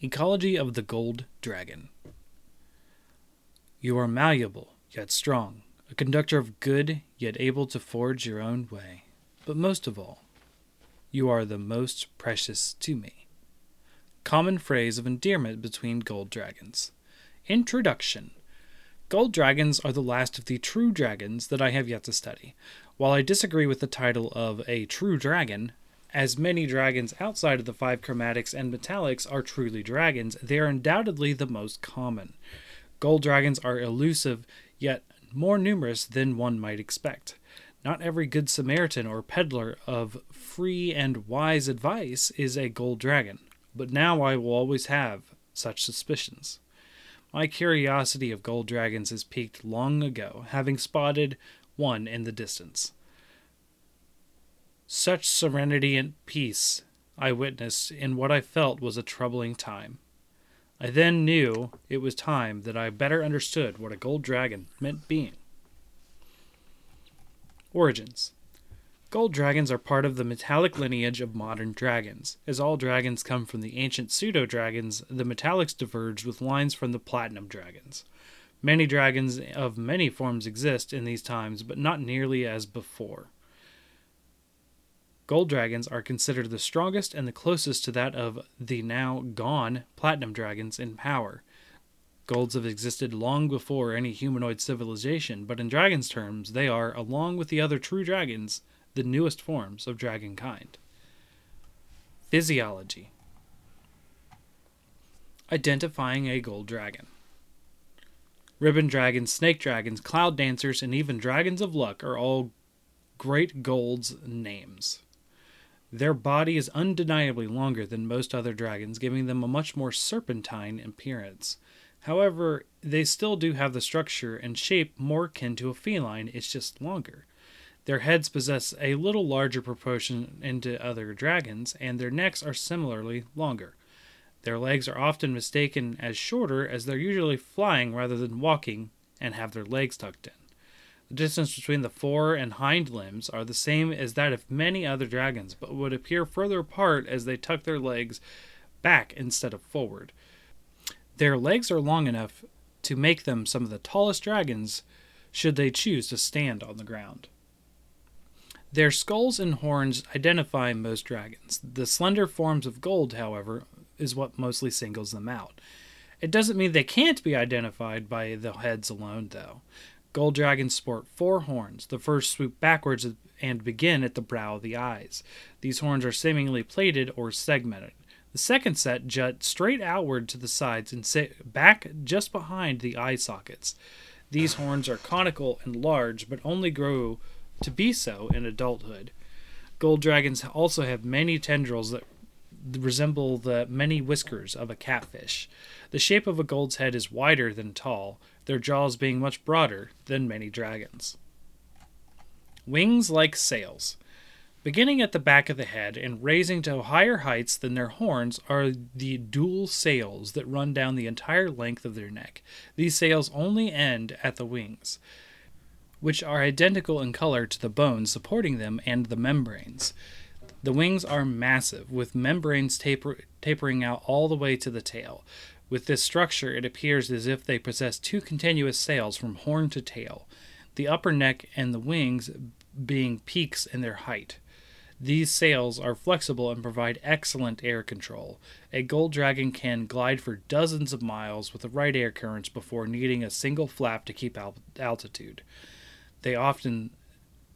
Ecology of the Gold Dragon. You are malleable, yet strong, a conductor of good, yet able to forge your own way. But most of all, you are the most precious to me. Common phrase of endearment between gold dragons. Introduction Gold dragons are the last of the true dragons that I have yet to study. While I disagree with the title of a true dragon, as many dragons outside of the five chromatics and metallics are truly dragons, they are undoubtedly the most common. Gold dragons are elusive, yet more numerous than one might expect. Not every good Samaritan or peddler of free and wise advice is a gold dragon, but now I will always have such suspicions. My curiosity of gold dragons has peaked long ago, having spotted one in the distance. Such serenity and peace I witnessed in what I felt was a troubling time. I then knew it was time that I better understood what a gold dragon meant being. Origins Gold dragons are part of the metallic lineage of modern dragons. As all dragons come from the ancient pseudo dragons, the metallics diverged with lines from the platinum dragons. Many dragons of many forms exist in these times, but not nearly as before. Gold dragons are considered the strongest and the closest to that of the now gone platinum dragons in power. Golds have existed long before any humanoid civilization, but in dragons' terms, they are, along with the other true dragons, the newest forms of dragon kind. Physiology Identifying a gold dragon. Ribbon dragons, snake dragons, cloud dancers, and even dragons of luck are all great gold's names. Their body is undeniably longer than most other dragons, giving them a much more serpentine appearance. However, they still do have the structure and shape more akin to a feline, it's just longer. Their heads possess a little larger proportion into other dragons, and their necks are similarly longer. Their legs are often mistaken as shorter as they're usually flying rather than walking and have their legs tucked in. The distance between the fore and hind limbs are the same as that of many other dragons, but would appear further apart as they tuck their legs back instead of forward. Their legs are long enough to make them some of the tallest dragons should they choose to stand on the ground. Their skulls and horns identify most dragons. The slender forms of gold, however, is what mostly singles them out. It doesn't mean they can't be identified by the heads alone, though. Gold dragons sport four horns. The first swoop backwards and begin at the brow of the eyes. These horns are seemingly plated or segmented. The second set jut straight outward to the sides and sit back just behind the eye sockets. These horns are conical and large, but only grow to be so in adulthood. Gold dragons also have many tendrils that resemble the many whiskers of a catfish. The shape of a gold's head is wider than tall, their jaws being much broader than many dragons. Wings like sails. Beginning at the back of the head and raising to higher heights than their horns are the dual sails that run down the entire length of their neck. These sails only end at the wings which are identical in color to the bones supporting them and the membranes. The wings are massive, with membranes taper- tapering out all the way to the tail. With this structure, it appears as if they possess two continuous sails from horn to tail, the upper neck and the wings being peaks in their height. These sails are flexible and provide excellent air control. A gold dragon can glide for dozens of miles with the right air currents before needing a single flap to keep altitude. They often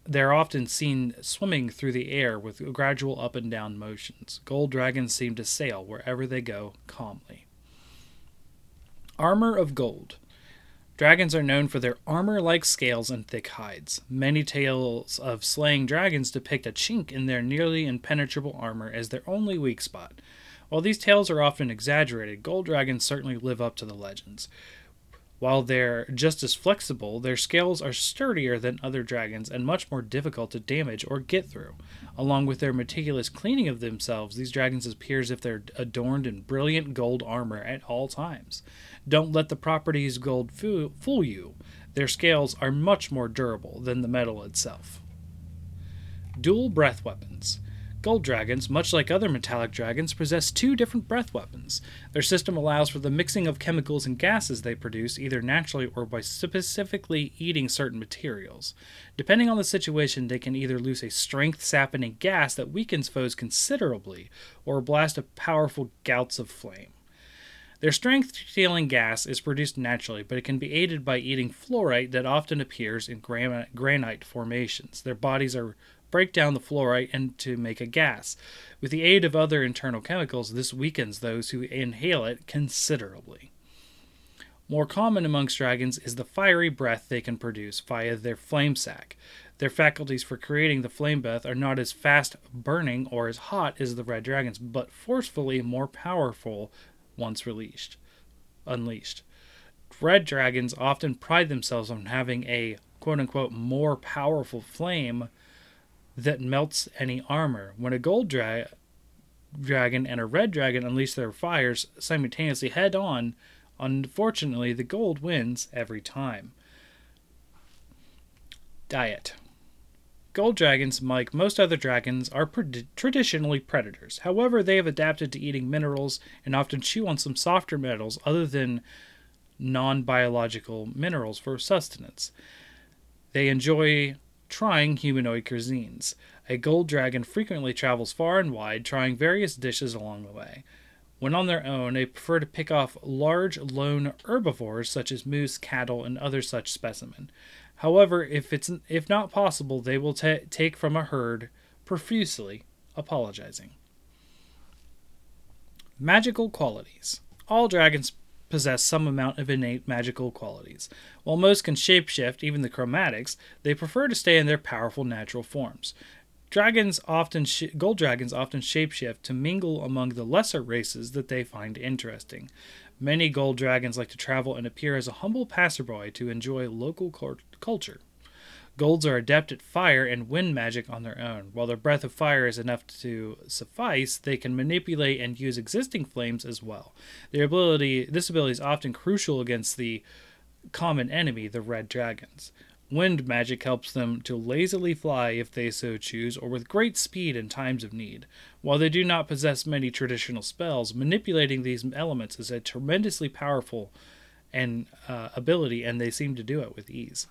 they're often seen swimming through the air with gradual up and down motions. Gold dragons seem to sail wherever they go calmly. Armor of gold. Dragons are known for their armor like scales and thick hides. Many tales of slaying dragons depict a chink in their nearly impenetrable armor as their only weak spot. While these tales are often exaggerated, gold dragons certainly live up to the legends. While they're just as flexible, their scales are sturdier than other dragons and much more difficult to damage or get through. Along with their meticulous cleaning of themselves, these dragons appear as if they're adorned in brilliant gold armor at all times. Don't let the properties gold fool you. Their scales are much more durable than the metal itself. Dual breath weapons. Gold dragons, much like other metallic dragons, possess two different breath weapons. Their system allows for the mixing of chemicals and gases they produce, either naturally or by specifically eating certain materials. Depending on the situation, they can either loose a strength sapping gas that weakens foes considerably, or blast a powerful gouts of flame. Their strength stealing gas is produced naturally, but it can be aided by eating fluorite that often appears in granite formations. Their bodies are break down the fluorite and to make a gas. With the aid of other internal chemicals, this weakens those who inhale it considerably. More common amongst dragons is the fiery breath they can produce via their flame sac. Their faculties for creating the flame breath are not as fast burning or as hot as the red dragons, but forcefully more powerful once released. Unleashed. Red dragons often pride themselves on having a quote unquote more powerful flame that melts any armor. When a gold dra- dragon and a red dragon unleash their fires simultaneously head on, unfortunately, the gold wins every time. Diet Gold dragons, like most other dragons, are traditionally predators. However, they have adapted to eating minerals and often chew on some softer metals other than non biological minerals for sustenance. They enjoy trying humanoid cuisines. A gold dragon frequently travels far and wide, trying various dishes along the way. When on their own, they prefer to pick off large, lone herbivores such as moose, cattle, and other such specimen. However, if it's if not possible, they will t- take from a herd profusely, apologizing. Magical qualities. All dragons possess some amount of innate magical qualities. While most can shapeshift, even the chromatics, they prefer to stay in their powerful natural forms. Dragons often sh- gold dragons often shapeshift to mingle among the lesser races that they find interesting. Many gold dragons like to travel and appear as a humble passerby to enjoy local culture. Golds are adept at fire and wind magic on their own. While their breath of fire is enough to suffice, they can manipulate and use existing flames as well. Their ability, this ability is often crucial against the common enemy, the red dragons. Wind magic helps them to lazily fly if they so choose, or with great speed in times of need. While they do not possess many traditional spells, manipulating these elements is a tremendously powerful and uh, ability, and they seem to do it with ease.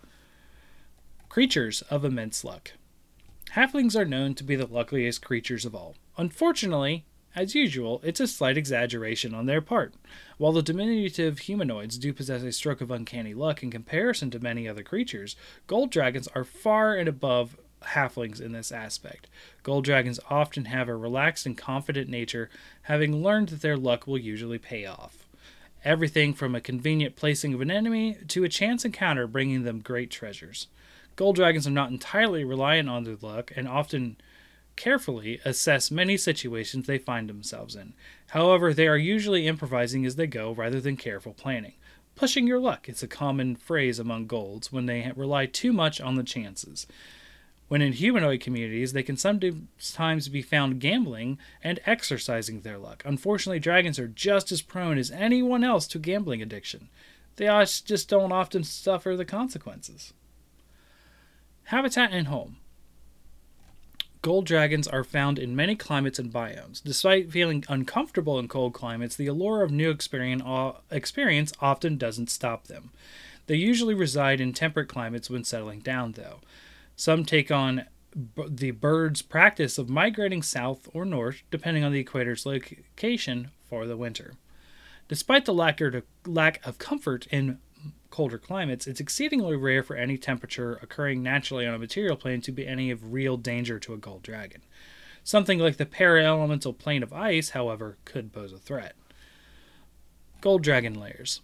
Creatures of immense luck. Halflings are known to be the luckiest creatures of all. Unfortunately, as usual, it's a slight exaggeration on their part. While the diminutive humanoids do possess a stroke of uncanny luck in comparison to many other creatures, gold dragons are far and above halflings in this aspect. Gold dragons often have a relaxed and confident nature, having learned that their luck will usually pay off. Everything from a convenient placing of an enemy to a chance encounter bringing them great treasures. Gold dragons are not entirely reliant on their luck and often carefully assess many situations they find themselves in. However, they are usually improvising as they go rather than careful planning. Pushing your luck is a common phrase among golds when they rely too much on the chances. When in humanoid communities, they can sometimes be found gambling and exercising their luck. Unfortunately, dragons are just as prone as anyone else to gambling addiction. They just don't often suffer the consequences. Habitat and home. Gold dragons are found in many climates and biomes. Despite feeling uncomfortable in cold climates, the allure of new uh, experience often doesn't stop them. They usually reside in temperate climates when settling down, though. Some take on the bird's practice of migrating south or north, depending on the equator's location, for the winter. Despite the lack of comfort in colder climates, it's exceedingly rare for any temperature occurring naturally on a material plane to be any of real danger to a gold dragon. Something like the para-elemental plane of ice, however, could pose a threat. Gold dragon lairs.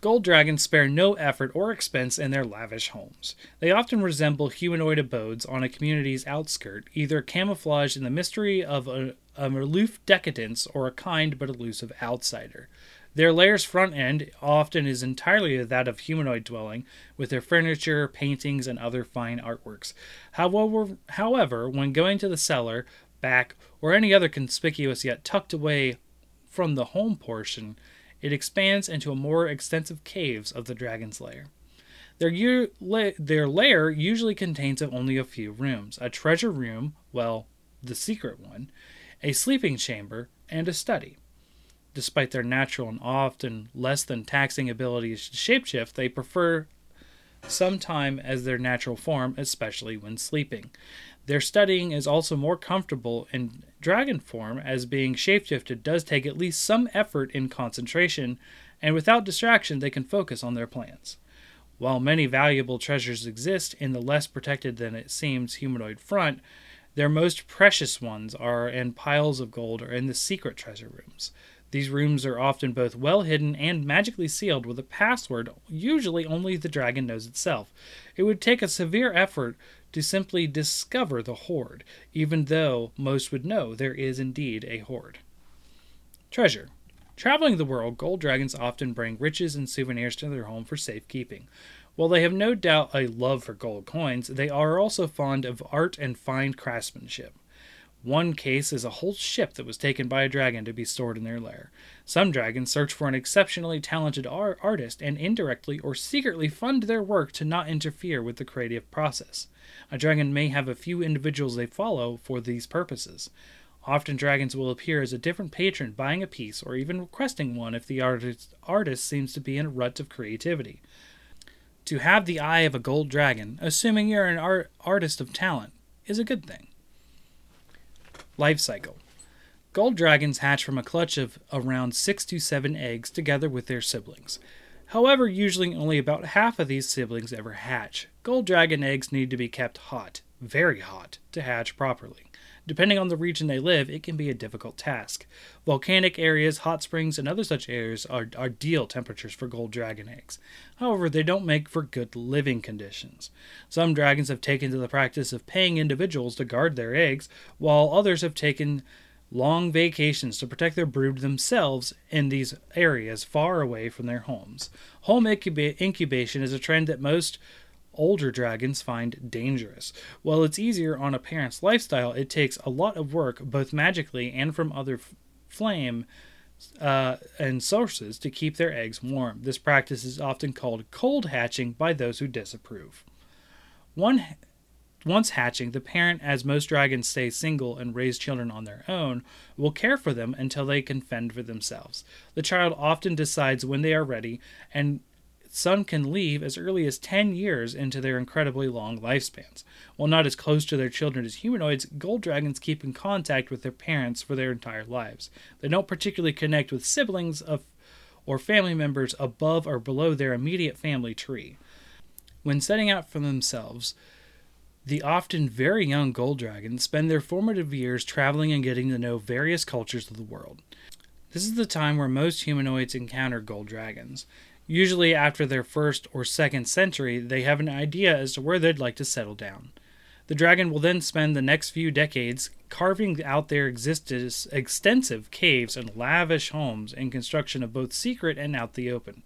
Gold dragons spare no effort or expense in their lavish homes. They often resemble humanoid abodes on a community's outskirt, either camouflaged in the mystery of a, a aloof decadence or a kind but elusive outsider. Their lair's front end often is entirely that of humanoid dwelling, with their furniture, paintings, and other fine artworks. However, however, when going to the cellar, back, or any other conspicuous yet tucked away from the home portion, it expands into a more extensive caves of the dragon's lair. Their, their lair usually contains only a few rooms. A treasure room, well, the secret one, a sleeping chamber, and a study. Despite their natural and often less than taxing abilities to shapeshift, they prefer some time as their natural form, especially when sleeping. Their studying is also more comfortable in dragon form, as being shapeshifted does take at least some effort in concentration, and without distraction, they can focus on their plans. While many valuable treasures exist in the less protected than it seems humanoid front, their most precious ones are in piles of gold or in the secret treasure rooms. These rooms are often both well hidden and magically sealed with a password usually only the dragon knows itself. It would take a severe effort to simply discover the hoard, even though most would know there is indeed a hoard. Treasure. Traveling the world, gold dragons often bring riches and souvenirs to their home for safekeeping. While they have no doubt a love for gold coins, they are also fond of art and fine craftsmanship. One case is a whole ship that was taken by a dragon to be stored in their lair. Some dragons search for an exceptionally talented ar- artist and indirectly or secretly fund their work to not interfere with the creative process. A dragon may have a few individuals they follow for these purposes. Often, dragons will appear as a different patron buying a piece or even requesting one if the artist, artist seems to be in a rut of creativity. To have the eye of a gold dragon, assuming you're an art- artist of talent, is a good thing. Life cycle. Gold dragons hatch from a clutch of around 6 to 7 eggs together with their siblings. However, usually only about half of these siblings ever hatch. Gold dragon eggs need to be kept hot, very hot, to hatch properly. Depending on the region they live, it can be a difficult task. Volcanic areas, hot springs, and other such areas are ideal temperatures for gold dragon eggs. However, they don't make for good living conditions. Some dragons have taken to the practice of paying individuals to guard their eggs, while others have taken long vacations to protect their brood themselves in these areas far away from their homes. Home incuba- incubation is a trend that most older dragons find dangerous. While it's easier on a parent's lifestyle, it takes a lot of work, both magically and from other f- flame uh, and sources, to keep their eggs warm. This practice is often called cold hatching by those who disapprove. One, once hatching, the parent, as most dragons stay single and raise children on their own, will care for them until they can fend for themselves. The child often decides when they are ready and some can leave as early as 10 years into their incredibly long lifespans. While not as close to their children as humanoids, gold dragons keep in contact with their parents for their entire lives. They don't particularly connect with siblings of, or family members above or below their immediate family tree. When setting out for themselves, the often very young gold dragons spend their formative years traveling and getting to know various cultures of the world. This is the time where most humanoids encounter gold dragons. Usually, after their first or second century, they have an idea as to where they'd like to settle down. The dragon will then spend the next few decades carving out their extensive caves and lavish homes in construction of both secret and out the open.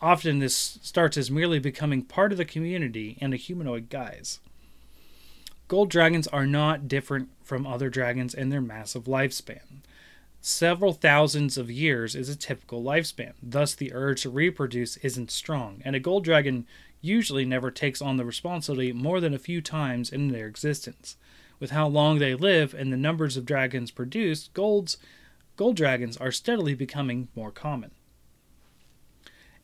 Often, this starts as merely becoming part of the community in a humanoid guise. Gold dragons are not different from other dragons in their massive lifespan. Several thousands of years is a typical lifespan, thus, the urge to reproduce isn't strong, and a gold dragon usually never takes on the responsibility more than a few times in their existence. With how long they live and the numbers of dragons produced, golds, gold dragons are steadily becoming more common.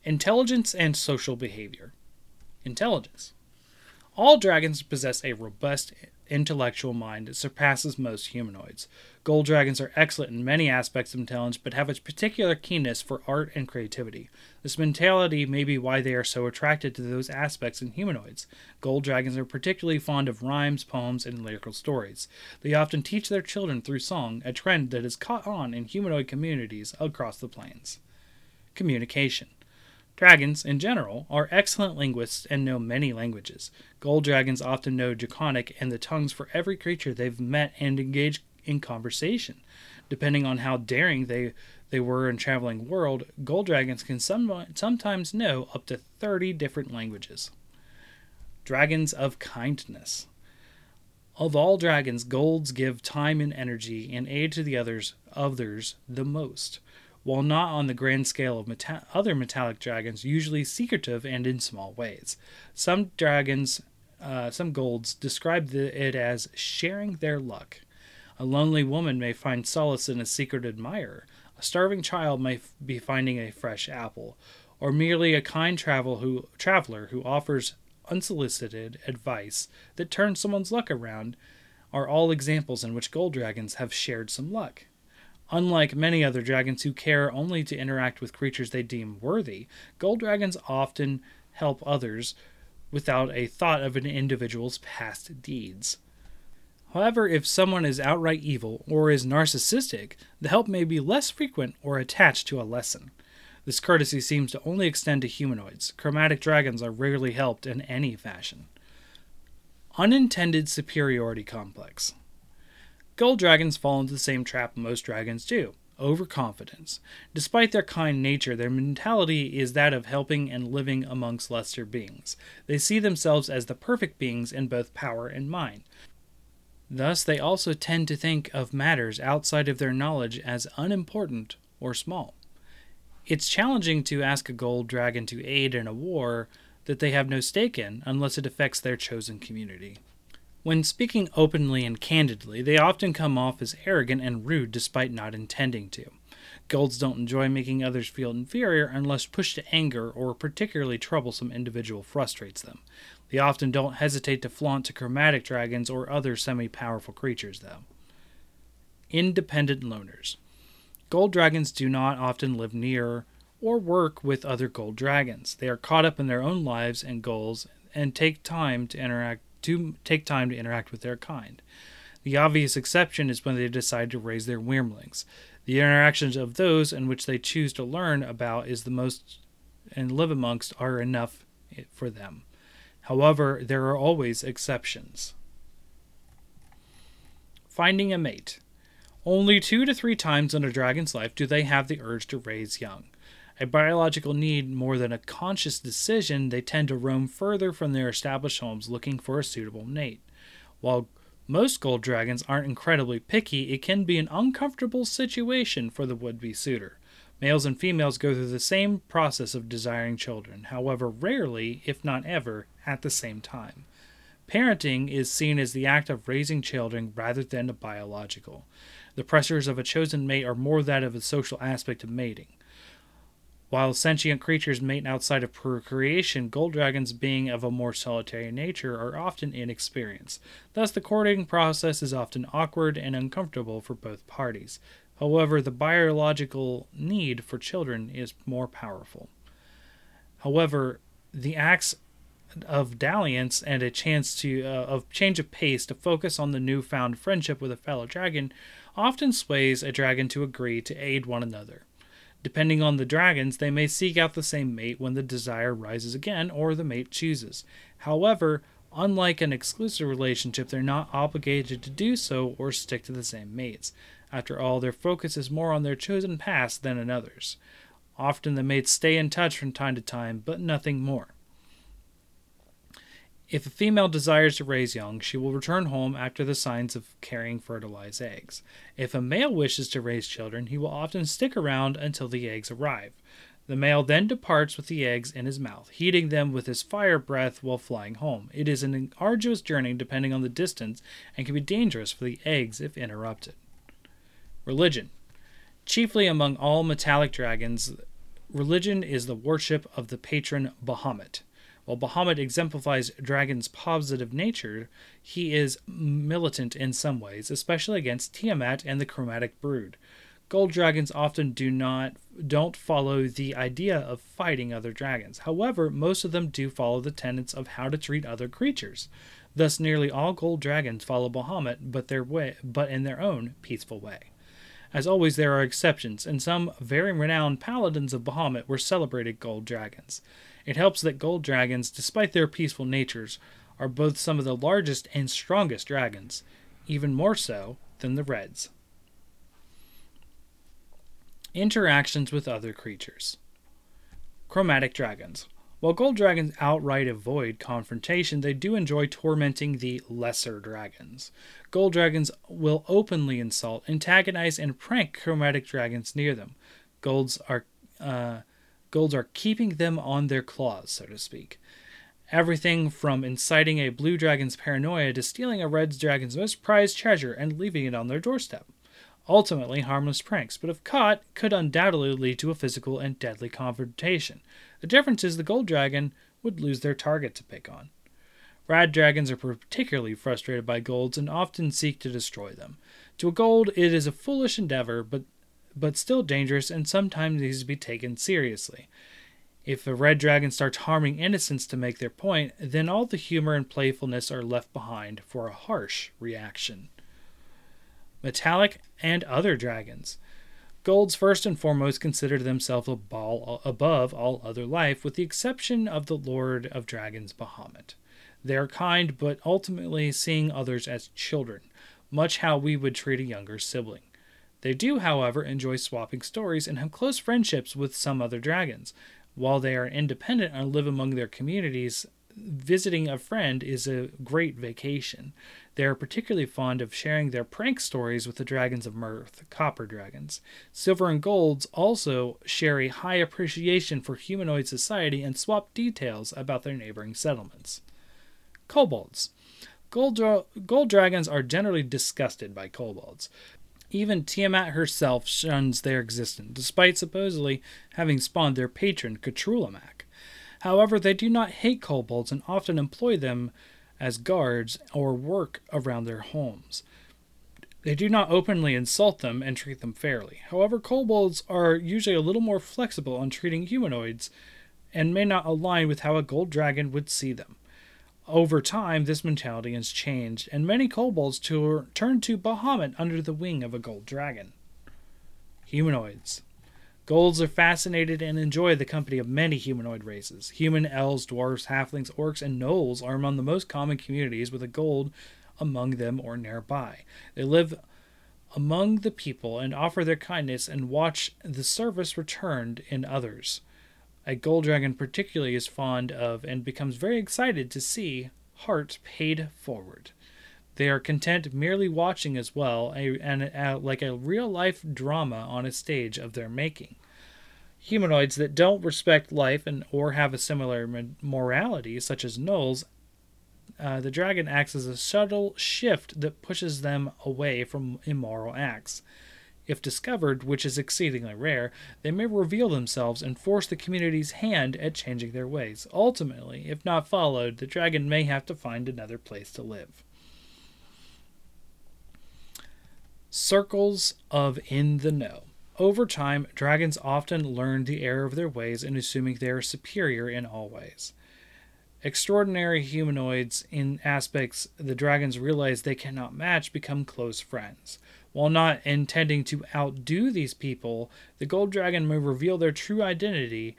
Intelligence and social behavior. Intelligence. All dragons possess a robust intellectual mind that surpasses most humanoids. Gold dragons are excellent in many aspects of intelligence, but have a particular keenness for art and creativity. This mentality may be why they are so attracted to those aspects in humanoids. Gold dragons are particularly fond of rhymes, poems, and lyrical stories. They often teach their children through song, a trend that has caught on in humanoid communities across the plains. Communication. Dragons, in general, are excellent linguists and know many languages. Gold dragons often know Draconic and the tongues for every creature they've met and engage in conversation. Depending on how daring they, they were in traveling world, gold dragons can some, sometimes know up to 30 different languages. Dragons of kindness. Of all dragons, golds give time and energy and aid to the others others the most while not on the grand scale of meta- other metallic dragons, usually secretive and in small ways. Some dragons, uh, some golds, describe the, it as sharing their luck. A lonely woman may find solace in a secret admirer. A starving child may f- be finding a fresh apple, or merely a kind travel who, traveler who offers unsolicited advice that turns someone's luck around are all examples in which gold dragons have shared some luck. Unlike many other dragons who care only to interact with creatures they deem worthy, gold dragons often help others without a thought of an individual's past deeds. However, if someone is outright evil or is narcissistic, the help may be less frequent or attached to a lesson. This courtesy seems to only extend to humanoids. Chromatic dragons are rarely helped in any fashion. Unintended superiority complex. Gold dragons fall into the same trap most dragons do overconfidence. Despite their kind nature, their mentality is that of helping and living amongst lesser beings. They see themselves as the perfect beings in both power and mind. Thus, they also tend to think of matters outside of their knowledge as unimportant or small. It's challenging to ask a gold dragon to aid in a war that they have no stake in unless it affects their chosen community. When speaking openly and candidly, they often come off as arrogant and rude despite not intending to. Golds don't enjoy making others feel inferior unless pushed to anger or a particularly troublesome individual frustrates them. They often don't hesitate to flaunt to chromatic dragons or other semi powerful creatures, though. Independent loners. Gold dragons do not often live near or work with other gold dragons. They are caught up in their own lives and goals and take time to interact to take time to interact with their kind. The obvious exception is when they decide to raise their wyrmlings. The interactions of those in which they choose to learn about is the most and live amongst are enough eh, for them. However, there are always exceptions. Finding a mate. Only two to three times in a dragon's life do they have the urge to raise young a biological need more than a conscious decision, they tend to roam further from their established homes looking for a suitable mate. While most gold dragons aren't incredibly picky, it can be an uncomfortable situation for the would be suitor. Males and females go through the same process of desiring children, however, rarely, if not ever, at the same time. Parenting is seen as the act of raising children rather than a biological. The pressures of a chosen mate are more that of a social aspect of mating. While sentient creatures mate outside of procreation, gold dragons, being of a more solitary nature, are often inexperienced. Thus, the courting process is often awkward and uncomfortable for both parties. However, the biological need for children is more powerful. However, the acts of dalliance and a chance to uh, of change of pace to focus on the newfound friendship with a fellow dragon often sways a dragon to agree to aid one another. Depending on the dragons, they may seek out the same mate when the desire rises again or the mate chooses. However, unlike an exclusive relationship, they're not obligated to do so or stick to the same mates. After all, their focus is more on their chosen paths than in others. Often the mates stay in touch from time to time, but nothing more. If a female desires to raise young, she will return home after the signs of carrying fertilized eggs. If a male wishes to raise children, he will often stick around until the eggs arrive. The male then departs with the eggs in his mouth, heating them with his fire breath while flying home. It is an arduous journey depending on the distance and can be dangerous for the eggs if interrupted. Religion. Chiefly among all metallic dragons, religion is the worship of the patron Bahamut. While Bahamut exemplifies Dragon's positive nature, he is militant in some ways, especially against Tiamat and the Chromatic Brood. Gold dragons often do not don't follow the idea of fighting other dragons. However, most of them do follow the tenets of how to treat other creatures. Thus, nearly all gold dragons follow Bahamut, but their way, but in their own peaceful way. As always, there are exceptions, and some very renowned paladins of Bahamut were celebrated gold dragons. It helps that gold dragons, despite their peaceful natures, are both some of the largest and strongest dragons, even more so than the reds. Interactions with other creatures. Chromatic dragons. While gold dragons outright avoid confrontation, they do enjoy tormenting the lesser dragons. Gold dragons will openly insult, antagonize, and prank chromatic dragons near them. Golds are uh, golds are keeping them on their claws, so to speak. Everything from inciting a blue dragon's paranoia to stealing a red dragon's most prized treasure and leaving it on their doorstep. Ultimately, harmless pranks, but if caught, could undoubtedly lead to a physical and deadly confrontation. The difference is the gold dragon would lose their target to pick on. Red dragons are particularly frustrated by golds and often seek to destroy them. To a gold, it is a foolish endeavor, but but still dangerous and sometimes needs to be taken seriously. If a red dragon starts harming innocents to make their point, then all the humor and playfulness are left behind for a harsh reaction. Metallic and other dragons. Golds first and foremost consider themselves above all other life, with the exception of the Lord of Dragons, Bahamut. They are kind, but ultimately seeing others as children, much how we would treat a younger sibling. They do, however, enjoy swapping stories and have close friendships with some other dragons. While they are independent and live among their communities, visiting a friend is a great vacation. They are particularly fond of sharing their prank stories with the dragons of mirth, copper dragons. Silver and golds also share a high appreciation for humanoid society and swap details about their neighboring settlements. Kobolds. Gold, gold dragons are generally disgusted by kobolds. Even Tiamat herself shuns their existence, despite supposedly having spawned their patron, Katrulamak. However, they do not hate kobolds and often employ them as guards or work around their homes. They do not openly insult them and treat them fairly. However, kobolds are usually a little more flexible on treating humanoids and may not align with how a gold dragon would see them. Over time, this mentality has changed, and many kobolds to, turn to Bahamut under the wing of a gold dragon. Humanoids. Golds are fascinated and enjoy the company of many humanoid races. Human, elves, dwarves, halflings, orcs, and gnolls are among the most common communities with a gold among them or nearby. They live among the people and offer their kindness and watch the service returned in others a gold dragon particularly is fond of and becomes very excited to see heart paid forward. They are content merely watching as well, a, and a, like a real life drama on a stage of their making. Humanoids that don't respect life and or have a similar morality, such as gnolls, uh, the dragon acts as a subtle shift that pushes them away from immoral acts. If discovered, which is exceedingly rare, they may reveal themselves and force the community's hand at changing their ways. Ultimately, if not followed, the dragon may have to find another place to live. Circles of in the know. Over time, dragons often learn the error of their ways and assuming they are superior in all ways. Extraordinary humanoids in aspects the dragons realize they cannot match become close friends. While not intending to outdo these people, the gold dragon may reveal their true identity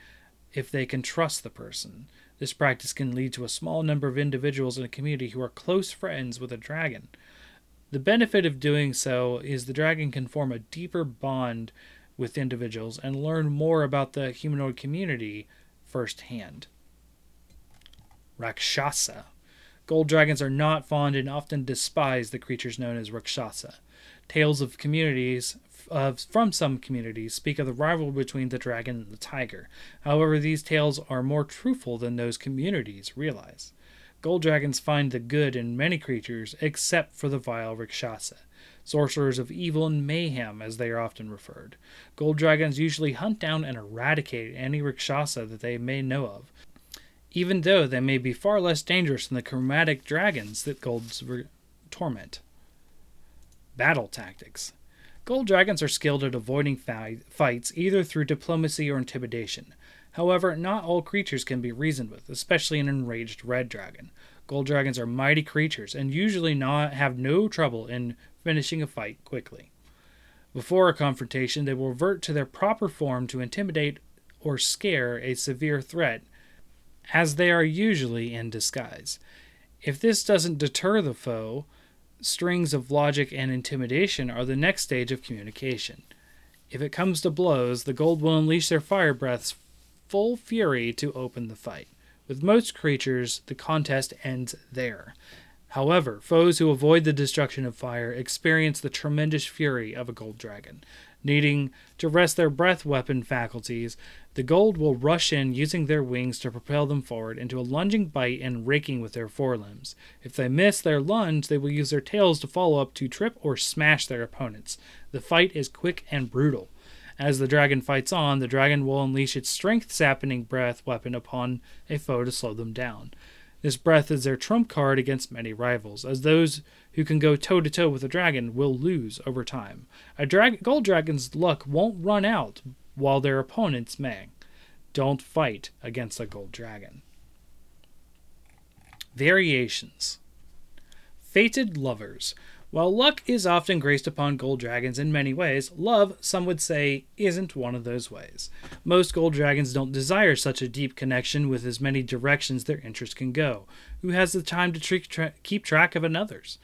if they can trust the person. This practice can lead to a small number of individuals in a community who are close friends with a dragon. The benefit of doing so is the dragon can form a deeper bond with individuals and learn more about the humanoid community firsthand. Rakshasa. Gold dragons are not fond and often despise the creatures known as Rakshasa. Tales of communities uh, from some communities speak of the rivalry between the dragon and the tiger. However, these tales are more truthful than those communities realize. Gold dragons find the good in many creatures except for the vile Rakshasa, sorcerers of evil and mayhem, as they are often referred. Gold dragons usually hunt down and eradicate any Rakshasa that they may know of, even though they may be far less dangerous than the chromatic dragons that golds re- torment. Battle tactics. Gold dragons are skilled at avoiding fi- fights either through diplomacy or intimidation. However, not all creatures can be reasoned with, especially an enraged red dragon. Gold dragons are mighty creatures and usually not have no trouble in finishing a fight quickly. Before a confrontation, they will revert to their proper form to intimidate or scare a severe threat, as they are usually in disguise. If this doesn't deter the foe, strings of logic and intimidation are the next stage of communication. If it comes to blows, the gold will unleash their fire breaths full fury to open the fight. With most creatures, the contest ends there. However, foes who avoid the destruction of fire experience the tremendous fury of a gold dragon. Needing to rest their breath weapon faculties, the gold will rush in using their wings to propel them forward into a lunging bite and raking with their forelimbs. If they miss their lunge, they will use their tails to follow up to trip or smash their opponents. The fight is quick and brutal. As the dragon fights on, the dragon will unleash its strength sapping breath weapon upon a foe to slow them down. This breath is their trump card against many rivals, as those who can go toe to toe with a dragon will lose over time. A drag- gold dragon's luck won't run out, while their opponents may. Don't fight against a gold dragon. Variations Fated Lovers. While luck is often graced upon gold dragons in many ways, love, some would say, isn't one of those ways. Most gold dragons don't desire such a deep connection with as many directions their interest can go. Who has the time to tra- keep track of another's?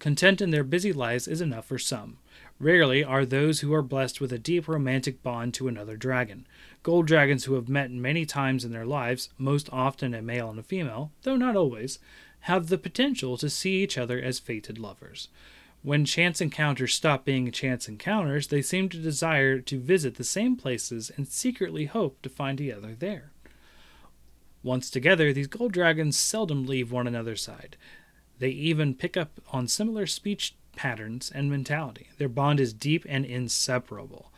Content in their busy lives is enough for some. Rarely are those who are blessed with a deep romantic bond to another dragon. Gold dragons who have met many times in their lives, most often a male and a female, though not always, have the potential to see each other as fated lovers. When chance encounters stop being chance encounters, they seem to desire to visit the same places and secretly hope to find the other there. Once together, these gold dragons seldom leave one another's side. They even pick up on similar speech patterns and mentality. Their bond is deep and inseparable.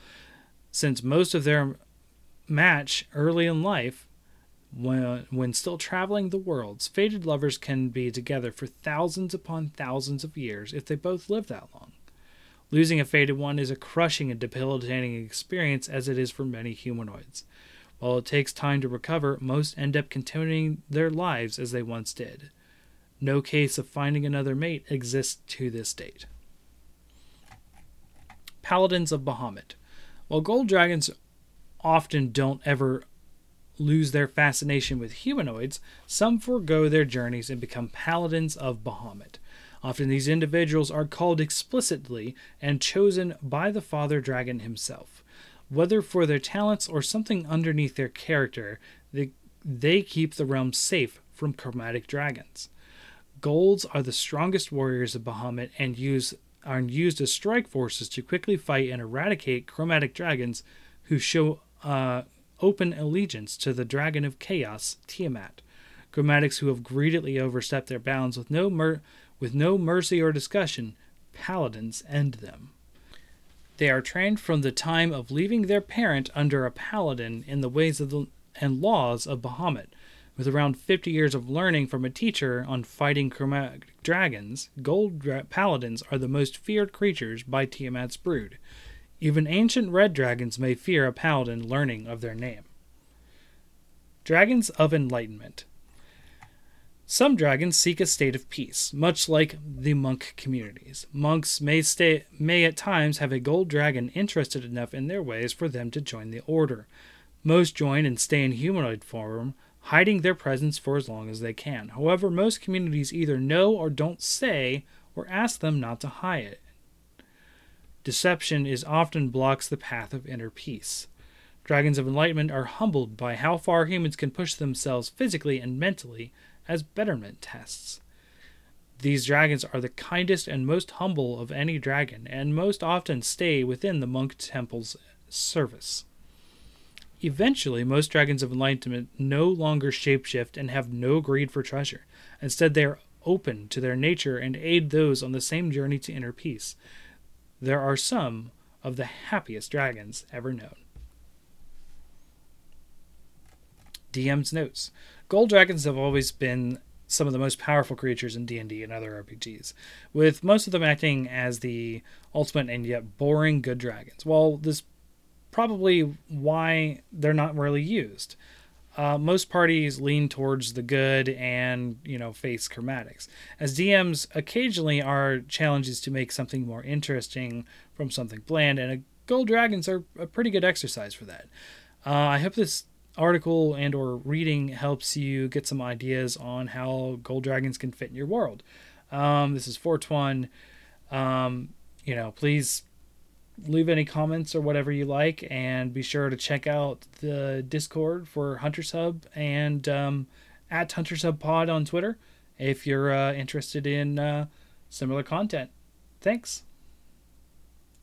Since most of their match early in life, when, when still traveling the worlds, fated lovers can be together for thousands upon thousands of years if they both live that long. Losing a fated one is a crushing and debilitating experience as it is for many humanoids. While it takes time to recover, most end up continuing their lives as they once did. No case of finding another mate exists to this date. Paladins of Bahamut. While gold dragons often don't ever lose their fascination with humanoids, some forego their journeys and become paladins of Bahamut. Often these individuals are called explicitly and chosen by the father dragon himself. Whether for their talents or something underneath their character, they, they keep the realm safe from chromatic dragons. Golds are the strongest warriors of Bahamut and use are used as strike forces to quickly fight and eradicate chromatic dragons who show uh, open allegiance to the dragon of chaos, Tiamat. Chromatics who have greedily overstepped their bounds with no mer- with no mercy or discussion, paladins end them. They are trained from the time of leaving their parent under a paladin in the ways of the, and laws of Bahamut. With around 50 years of learning from a teacher on fighting chromatic dragons, gold dra- paladins are the most feared creatures by Tiamat's brood. Even ancient red dragons may fear a paladin learning of their name. Dragons of Enlightenment. Some dragons seek a state of peace, much like the monk communities. Monks may stay may at times have a gold dragon interested enough in their ways for them to join the order. Most join and stay in humanoid form, hiding their presence for as long as they can. However, most communities either know or don't say or ask them not to hide it. Deception is often blocks the path of inner peace. Dragons of Enlightenment are humbled by how far humans can push themselves physically and mentally as betterment tests. These dragons are the kindest and most humble of any dragon, and most often stay within the monk temple's service. Eventually, most dragons of enlightenment no longer shapeshift and have no greed for treasure. Instead, they are open to their nature and aid those on the same journey to inner peace there are some of the happiest dragons ever known. DM's notes. Gold dragons have always been some of the most powerful creatures in D&D and other RPGs, with most of them acting as the ultimate and yet boring good dragons. While this probably why they're not really used. Uh, most parties lean towards the good and you know face chromatics. As dms occasionally are challenges to make something more interesting from something bland and gold dragons are a pretty good exercise for that. Uh, i hope this article and or reading helps you get some ideas on how gold dragons can fit in your world. Um, this is 421 um, you know please leave any comments or whatever you like, and be sure to check out the Discord for Hunters Hub and um, at Hunters Hub Pod on Twitter if you're uh, interested in uh, similar content. Thanks.